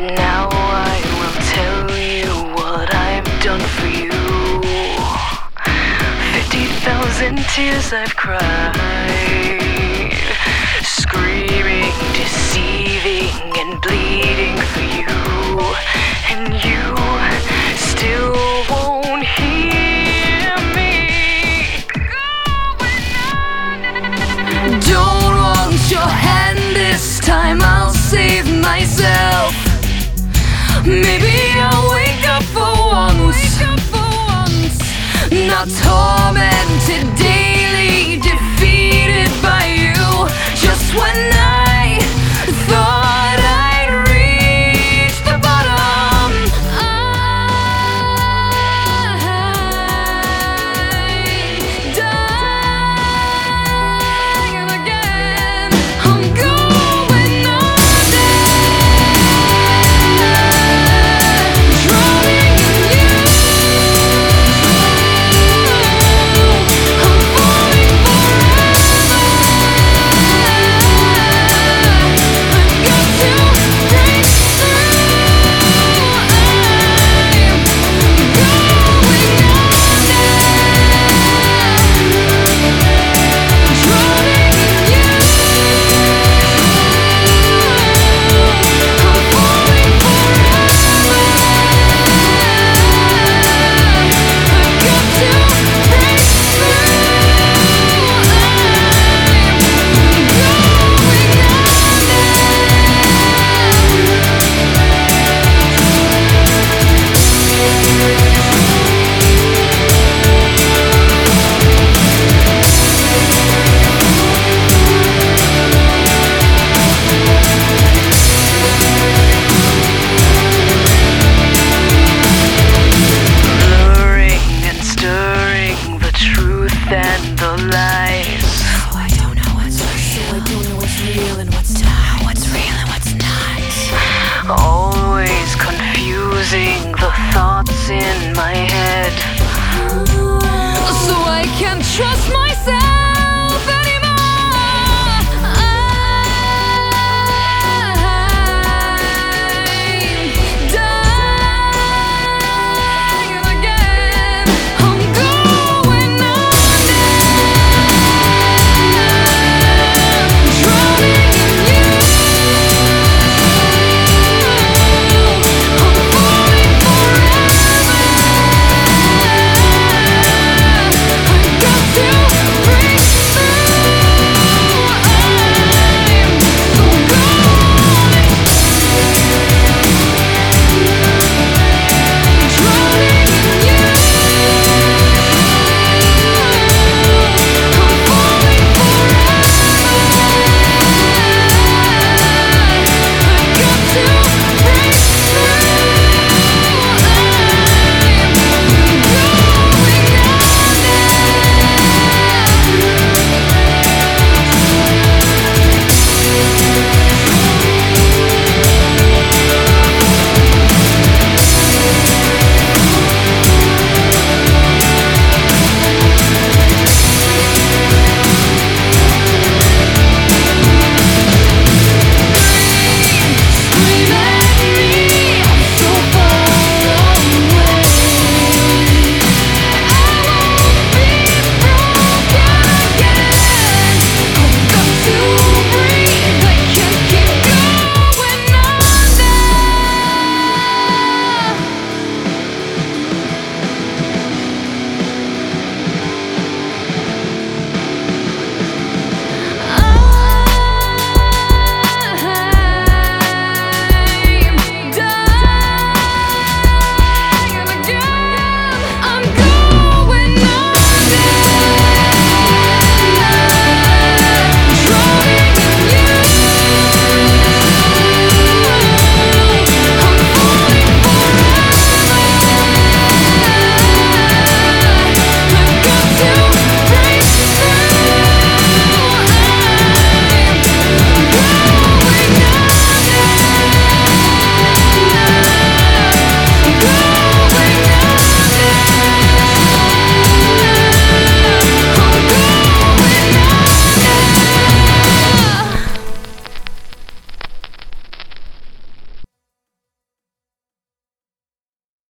Now I will tell you what I've done for you. 50,000 tears I've cried, screaming, deceiving, and bleeding for you. And you can trust myself.